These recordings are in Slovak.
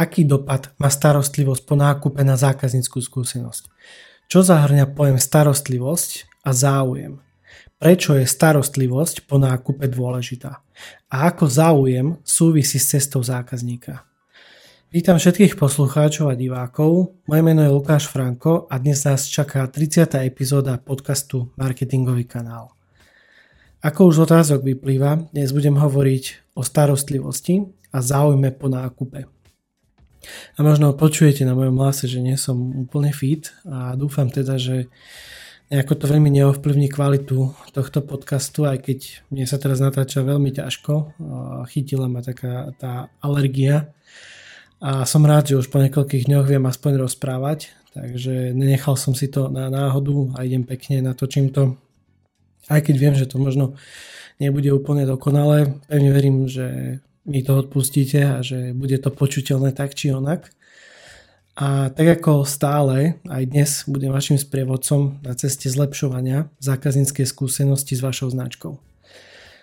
Aký dopad má starostlivosť po nákupe na zákazníckú skúsenosť? Čo zahrňa pojem starostlivosť a záujem? Prečo je starostlivosť po nákupe dôležitá? A ako záujem súvisí s cestou zákazníka? Vítam všetkých poslucháčov a divákov. Moje meno je Lukáš Franko a dnes nás čaká 30. epizóda podcastu Marketingový kanál. Ako už otázok vyplýva, dnes budem hovoriť o starostlivosti a záujme po nákupe. A možno počujete na mojom hlase, že nie som úplne fit a dúfam teda, že nejako to veľmi neovplyvní kvalitu tohto podcastu, aj keď mne sa teraz natáča veľmi ťažko. Chytila ma taká tá alergia a som rád, že už po niekoľkých dňoch viem aspoň rozprávať, takže nenechal som si to na náhodu a idem pekne, natočím to. Aj keď viem, že to možno nebude úplne dokonalé, pevne verím, že mi to odpustíte a že bude to počuteľné tak či onak. A tak ako stále, aj dnes budem vašim sprievodcom na ceste zlepšovania zákazníckej skúsenosti s vašou značkou.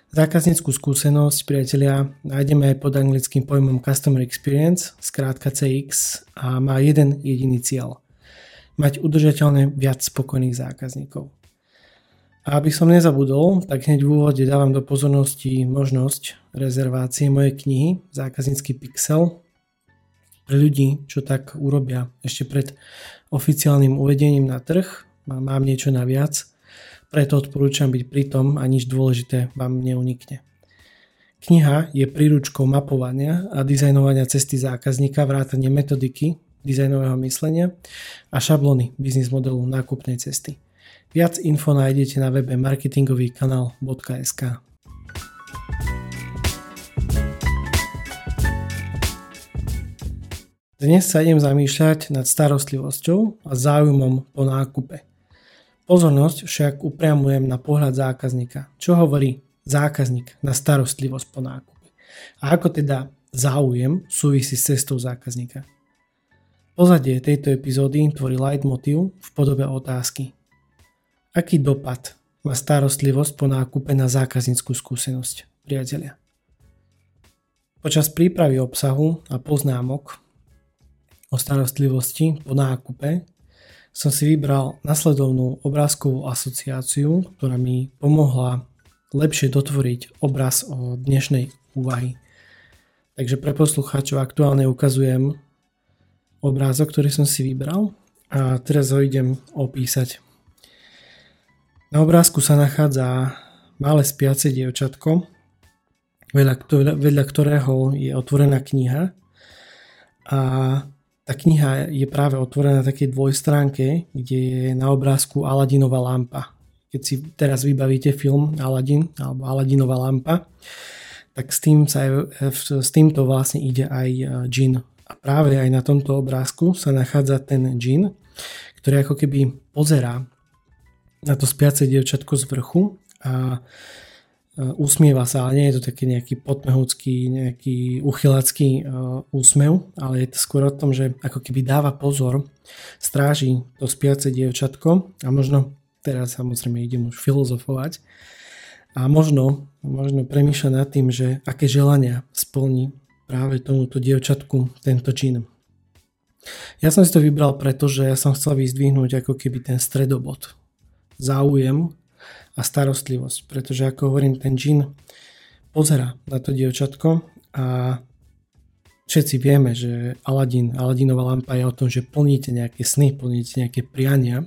Zákazníckú skúsenosť, priatelia, nájdeme aj pod anglickým pojmom Customer Experience, skrátka CX, a má jeden jediný cieľ. Mať udržateľne viac spokojných zákazníkov. A aby som nezabudol, tak hneď v úvode dávam do pozornosti možnosť rezervácie mojej knihy Zákaznícky pixel pre ľudí, čo tak urobia ešte pred oficiálnym uvedením na trh. Mám niečo naviac, preto odporúčam byť pri tom a nič dôležité vám neunikne. Kniha je príručkou mapovania a dizajnovania cesty zákazníka, vrátane metodiky dizajnového myslenia a šablony biznis modelu nákupnej cesty. Viac info nájdete na webe marketingovýkanál.sk. Dnes sa idem zamýšľať nad starostlivosťou a záujmom po nákupe. Pozornosť však upriamujem na pohľad zákazníka. Čo hovorí zákazník na starostlivosť po nákupe? A ako teda záujem súvisí s cestou zákazníka? Pozadie tejto epizódy tvorí leitmotiv v podobe otázky. Aký dopad má starostlivosť po nákupe na zákazníckú skúsenosť, priatelia? Počas prípravy obsahu a poznámok o starostlivosti po nákupe som si vybral nasledovnú obrázkovú asociáciu, ktorá mi pomohla lepšie dotvoriť obraz o dnešnej úvahy. Takže pre poslucháčov aktuálne ukazujem obrázok, ktorý som si vybral a teraz ho idem opísať. Na obrázku sa nachádza malé spiace dievčatko, vedľa, ktorého je otvorená kniha a tá kniha je práve otvorená na takej dvojstránke, kde je na obrázku Aladinová lampa. Keď si teraz vybavíte film Aladin alebo Aladinová lampa, tak s, tým sa aj, s týmto vlastne ide aj e, džin. A práve aj na tomto obrázku sa nachádza ten džin, ktorý ako keby pozerá na to spiace dievčatko z vrchu a usmieva sa, ale nie je to taký nejaký potmehúcky, nejaký uchylacký uh, úsmev, ale je to skôr o tom, že ako keby dáva pozor, stráži to spiace dievčatko a možno teraz samozrejme idem už filozofovať a možno, možno premýšľa nad tým, že aké želania splní práve tomuto dievčatku tento čin. Ja som si to vybral, pretože ja som chcel vyzdvihnúť ako keby ten stredobod záujem a starostlivosť, pretože ako hovorím, ten džin pozera na to dievčatko a všetci vieme, že Aladin, Aladinová lampa je o tom, že plníte nejaké sny, plníte nejaké priania.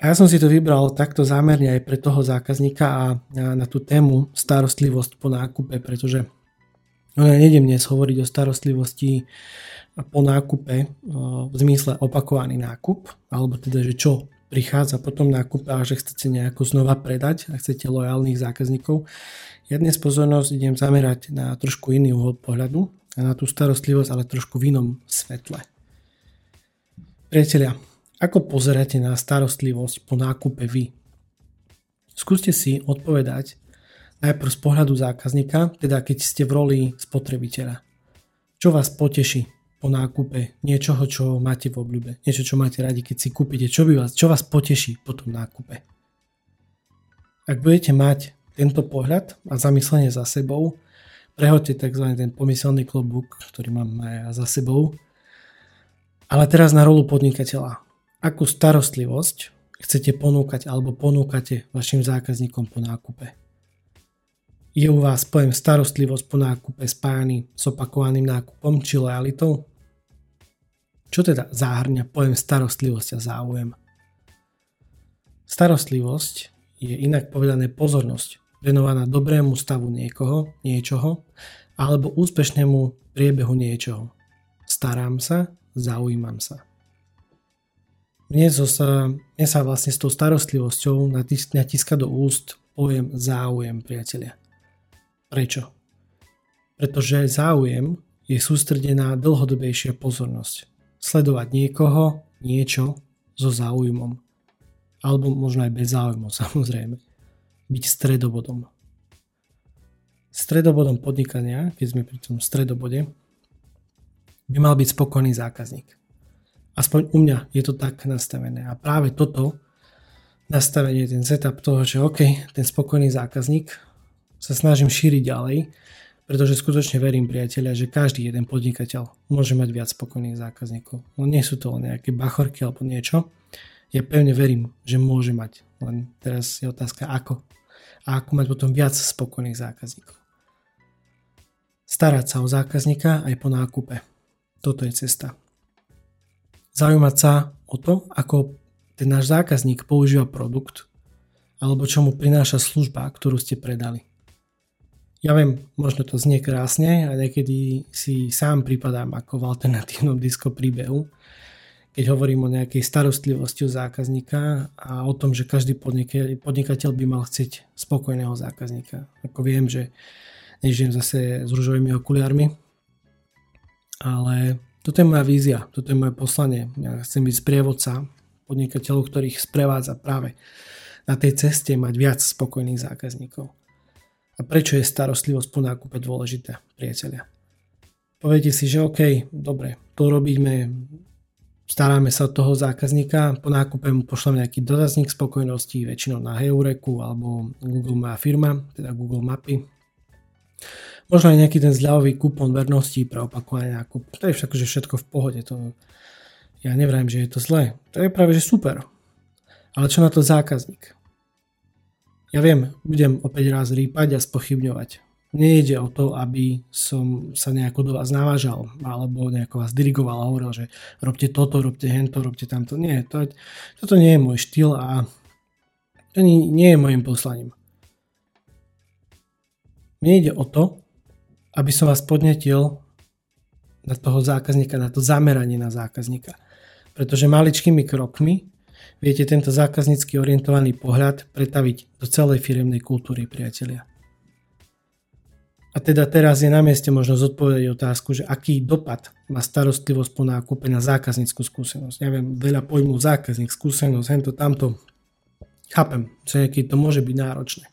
A ja som si to vybral takto zámerne aj pre toho zákazníka a na tú tému starostlivosť po nákupe, pretože no ja nejdem dnes hovoriť o starostlivosti po nákupe v zmysle opakovaný nákup, alebo teda, že čo prichádza potom nákup a že chcete nejako znova predať a chcete lojálnych zákazníkov. Ja dnes pozornosť idem zamerať na trošku iný uhol pohľadu a na tú starostlivosť, ale trošku v inom svetle. Priatelia, ako pozeráte na starostlivosť po nákupe vy? Skúste si odpovedať najprv z pohľadu zákazníka, teda keď ste v roli spotrebiteľa. Čo vás poteší po nákupe niečoho, čo máte v obľúbe. Niečo, čo máte radi, keď si kúpite. Čo, by vás, čo vás poteší po tom nákupe? Ak budete mať tento pohľad a zamyslenie za sebou, prehoďte tzv. ten pomyselný klobúk, ktorý mám aj za sebou. Ale teraz na rolu podnikateľa. Akú starostlivosť chcete ponúkať alebo ponúkate vašim zákazníkom po nákupe? Je u vás pojem starostlivosť po nákupe spájaný s opakovaným nákupom či loyalitou? Čo teda záhrňa pojem starostlivosť a záujem? Starostlivosť je inak povedané pozornosť, venovaná dobrému stavu niekoho, niečoho, alebo úspešnému priebehu niečoho. Starám sa, zaujímam sa. Mne, sa, mne sa vlastne s tou starostlivosťou natíska do úst pojem záujem, priatelia. Prečo? Pretože záujem je sústredená dlhodobejšia pozornosť. Sledovať niekoho, niečo so záujmom. Alebo možno aj bez záujmu, samozrejme byť stredobodom. Stredobodom podnikania, keď sme pri tom stredobode, by mal byť spokojný zákazník. Aspoň u mňa je to tak nastavené. A práve toto nastavenie, ten setup toho, že OK, ten spokojný zákazník sa snažím šíriť ďalej, pretože skutočne verím, priateľia, že každý jeden podnikateľ môže mať viac spokojných zákazníkov. No nie sú to len nejaké bachorky alebo niečo. Ja pevne verím, že môže mať. Len teraz je otázka ako a ako mať potom viac spokojných zákazníkov. Starať sa o zákazníka aj po nákupe. Toto je cesta. Zaujímať sa o to, ako ten náš zákazník používa produkt alebo čo mu prináša služba, ktorú ste predali. Ja viem, možno to znie krásne a niekedy si sám pripadám ako v alternatívnom disko príbehu, keď hovorím o nejakej starostlivosti o zákazníka a o tom, že každý podnikateľ by mal chcieť spokojného zákazníka. Ako viem, že nežijem zase s ružovými okuliarmi, ale toto je moja vízia, toto je moje poslanie. Ja chcem byť sprievodca podnikateľov, ktorých sprevádza práve na tej ceste mať viac spokojných zákazníkov. A prečo je starostlivosť po nákupe dôležitá, priateľia? Poviete si, že OK, dobre, to robíme staráme sa od toho zákazníka, po nákupe mu pošleme nejaký dotazník spokojnosti, väčšinou na Heureku alebo Google má firma, teda Google Mapy. Možno aj nejaký ten zľavový kupón vernosti pre opakovanie nákup. To je však, že všetko v pohode. To, ja nevrajím, že je to zlé. To je práve, že super. Ale čo na to zákazník? Ja viem, budem opäť raz rýpať a spochybňovať nejde o to, aby som sa nejako do vás navážal alebo nejako vás dirigoval a hovoril, že robte toto, robte hento, robte tamto. Nie, to, toto nie je môj štýl a to nie, nie je môjim poslaním. Mne ide o to, aby som vás podnetil na toho zákazníka, na to zameranie na zákazníka. Pretože maličkými krokmi viete tento zákaznícky orientovaný pohľad pretaviť do celej firemnej kultúry, priatelia. A teda teraz je na mieste možno zodpovedať otázku, že aký dopad má starostlivosť po nákupe na zákazníckú skúsenosť. Ja viem, veľa pojmov zákazník, skúsenosť, hento, tamto. Chápem, že niekedy to môže byť náročné.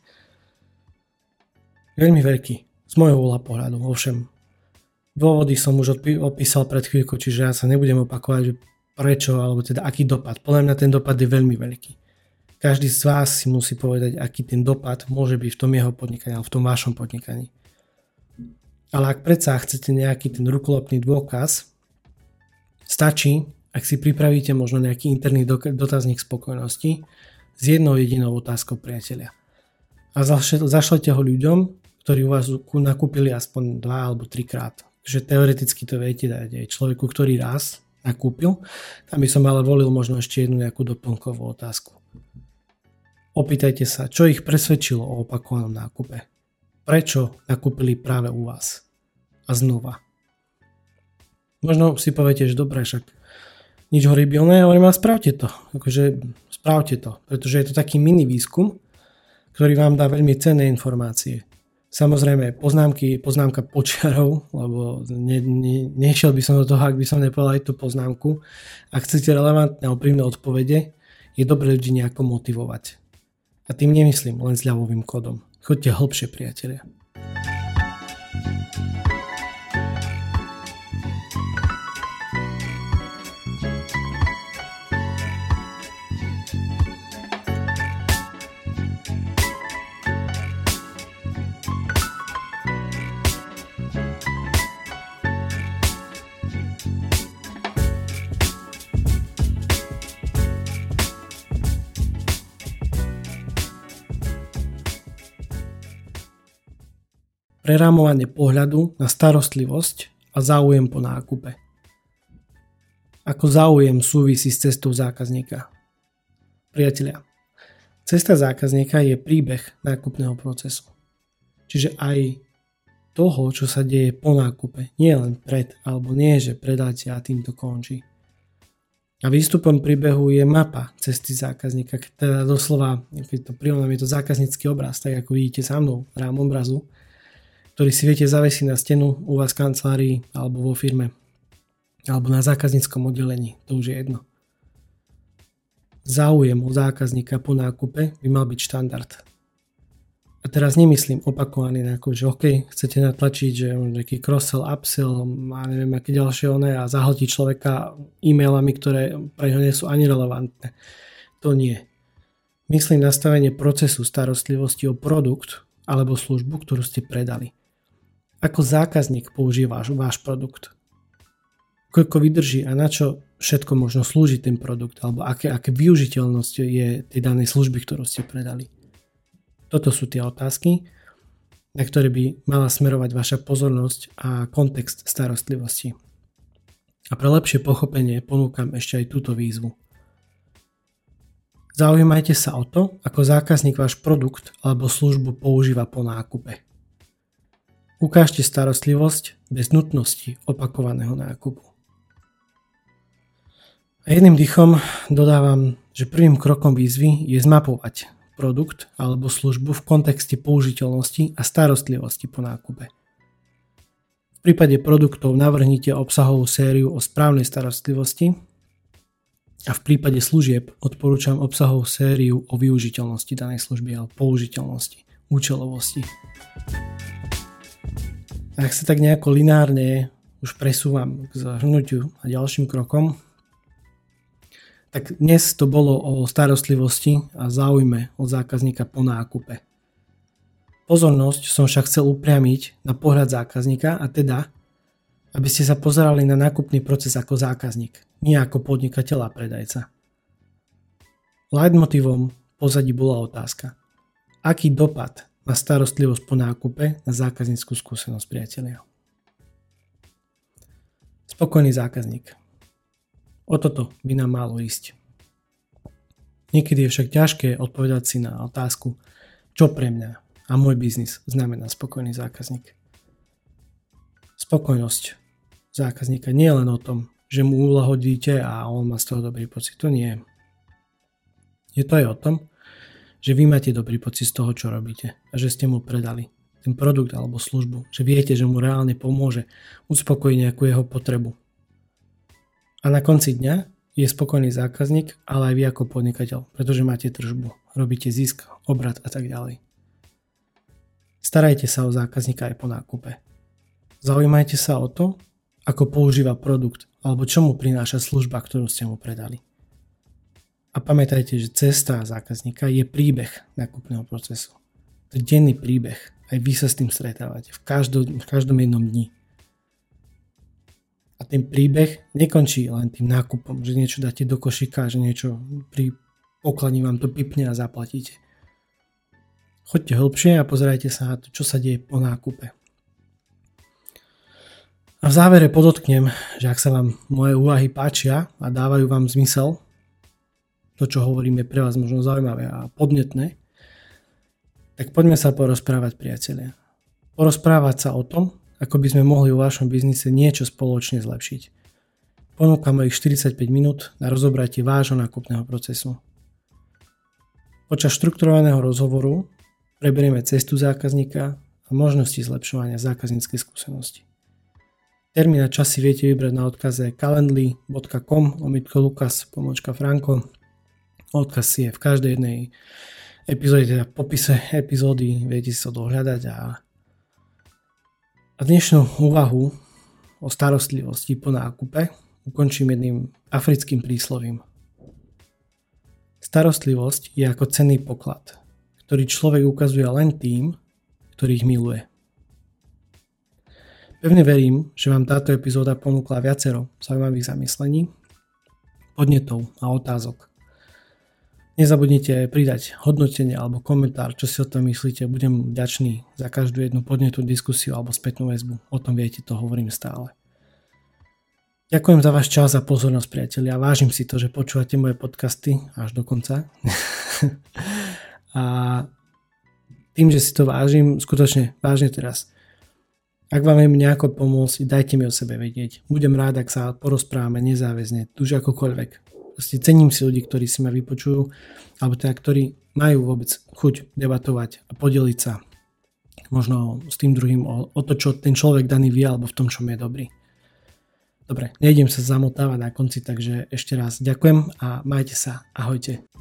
Veľmi veľký, z môjho uhla pohľadu, ovšem. Dôvody som už opísal pred chvíľkou, čiže ja sa nebudem opakovať, že prečo, alebo teda aký dopad. Podľa mňa ten dopad je veľmi veľký. Každý z vás si musí povedať, aký ten dopad môže byť v tom jeho podnikaní, alebo v tom vašom podnikaní. Ale ak predsa chcete nejaký ten rukolopný dôkaz, stačí, ak si pripravíte možno nejaký interný dotazník spokojnosti s jednou jedinou otázkou priateľia. A zašlete ho ľuďom, ktorí u vás nakúpili aspoň dva alebo trikrát. Takže teoreticky to viete dať aj človeku, ktorý raz nakúpil. Tam by som ale volil možno ešte jednu nejakú doplnkovú otázku. Opýtajte sa, čo ich presvedčilo o opakovanom nákupe prečo nakúpili práve u vás. A znova. Možno si poviete, že dobre, však nič horibilné, ale ma spravte to. Akože spravte to, pretože je to taký mini výskum, ktorý vám dá veľmi cenné informácie. Samozrejme, poznámky, poznámka počiarov, lebo ne, ne, nešiel by som do toho, ak by som nepovedal aj tú poznámku. Ak chcete relevantné a úprimné odpovede, je dobré ľudí nejako motivovať. A tým nemyslím len s ľavovým kodom. Choďte hlbšie, priatelia. Prerámovanie pohľadu na starostlivosť a záujem po nákupe. Ako záujem súvisí s cestou zákazníka. Priatelia, cesta zákazníka je príbeh nákupného procesu. Čiže aj toho, čo sa deje po nákupe. Nie len pred, alebo nie, že predáte a týmto končí. A výstupom príbehu je mapa cesty zákazníka, teda doslova, keď to prirovnám, je to zákaznícky obraz, tak ako vidíte sa mnou, rám obrazu, ktorý si viete zavesiť na stenu u vás v kancelárii alebo vo firme, alebo na zákazníckom oddelení, to už je jedno. Záujem o zákazníka po nákupe by mal byť štandard. A teraz nemyslím opakovaný, ako, že OK, chcete natlačiť, že nejaký cross-sell, upsell a neviem aké ďalšie oné a zahltiť človeka e-mailami, ktoré pre ňo nie sú ani relevantné. To nie. Myslím nastavenie procesu starostlivosti o produkt alebo službu, ktorú ste predali. Ako zákazník používáš váš produkt? Koľko vydrží a na čo všetko možno slúži ten produkt alebo aké, aké využiteľnosť je tej danej služby, ktorú ste predali. Toto sú tie otázky, na ktoré by mala smerovať vaša pozornosť a kontext starostlivosti. A pre lepšie pochopenie ponúkam ešte aj túto výzvu. Zaujímajte sa o to, ako zákazník váš produkt alebo službu používa po nákupe. Ukážte starostlivosť bez nutnosti opakovaného nákupu. A jedným dýchom dodávam, že prvým krokom výzvy je zmapovať produkt alebo službu v kontexte použiteľnosti a starostlivosti po nákupe. V prípade produktov navrhnite obsahovú sériu o správnej starostlivosti a v prípade služieb odporúčam obsahovú sériu o využiteľnosti danej služby alebo použiteľnosti, účelovosti. Ak sa tak nejako lineárne už presúvam k zhrnutiu a ďalším krokom, tak dnes to bolo o starostlivosti a záujme od zákazníka po nákupe. Pozornosť som však chcel upriamiť na pohľad zákazníka a teda, aby ste sa pozerali na nákupný proces ako zákazník, nie ako podnikateľ a predajca. Leitmotivom pozadí bola otázka. Aký dopad má starostlivosť po nákupe na zákazníckú skúsenosť priateľia? Spokojný zákazník. O toto by nám malo ísť. Niekedy je však ťažké odpovedať si na otázku, čo pre mňa a môj biznis znamená spokojný zákazník. Spokojnosť zákazníka nie je len o tom, že mu ulahodíte a on má z toho dobrý pocit. To nie. Je to aj o tom, že vy máte dobrý pocit z toho, čo robíte a že ste mu predali ten produkt alebo službu, že viete, že mu reálne pomôže uspokojiť nejakú jeho potrebu a na konci dňa je spokojný zákazník, ale aj vy ako podnikateľ, pretože máte tržbu, robíte zisk, obrad a tak ďalej. Starajte sa o zákazníka aj po nákupe. Zaujímajte sa o to, ako používa produkt alebo čo mu prináša služba, ktorú ste mu predali. A pamätajte, že cesta zákazníka je príbeh nákupného procesu. To je denný príbeh. Aj vy sa s tým stretávate v každom, v každom jednom dni. A ten príbeh nekončí len tým nákupom, že niečo dáte do košika, že niečo pri pokladni vám to pipne a zaplatíte. Choďte hĺbšie a pozerajte sa na to, čo sa deje po nákupe. A v závere podotknem, že ak sa vám moje úvahy páčia a dávajú vám zmysel, to, čo hovorím, je pre vás možno zaujímavé a podnetné, tak poďme sa porozprávať, priatelia. Porozprávať sa o tom, ako by sme mohli vo vašom biznise niečo spoločne zlepšiť. Ponúkame ich 45 minút na rozobratie vášho nákupného procesu. Počas štrukturovaného rozhovoru preberieme cestu zákazníka a možnosti zlepšovania zákazníckej skúsenosti. Termín a čas si viete vybrať na odkaze calendly.com omitko lukas pomočka franko. Odkaz je v každej jednej epizóde, teda v popise epizódy, viete si to dohľadať a a dnešnú úvahu o starostlivosti po nákupe ukončím jedným africkým príslovím. Starostlivosť je ako cenný poklad, ktorý človek ukazuje len tým, ktorých miluje. Pevne verím, že vám táto epizóda ponúkla viacero zaujímavých zamyslení, podnetov a otázok. Nezabudnite pridať hodnotenie alebo komentár, čo si o tom myslíte. Budem vďačný za každú jednu podnetú diskusiu alebo spätnú väzbu. O tom viete, to hovorím stále. Ďakujem za váš čas a pozornosť, priatelia. Vážim si to, že počúvate moje podcasty až do konca. a tým, že si to vážim, skutočne vážne teraz. Ak vám viem nejako pomôcť, dajte mi o sebe vedieť. Budem rád, ak sa porozprávame nezáväzne, už akokoľvek. Proste cením si ľudí, ktorí si ma vypočujú, alebo teda, ktorí majú vôbec chuť debatovať a podeliť sa možno s tým druhým o, o to, čo ten človek daný vie, alebo v tom, čom je dobrý. Dobre, nejdem sa zamotávať na konci, takže ešte raz ďakujem a majte sa. Ahojte.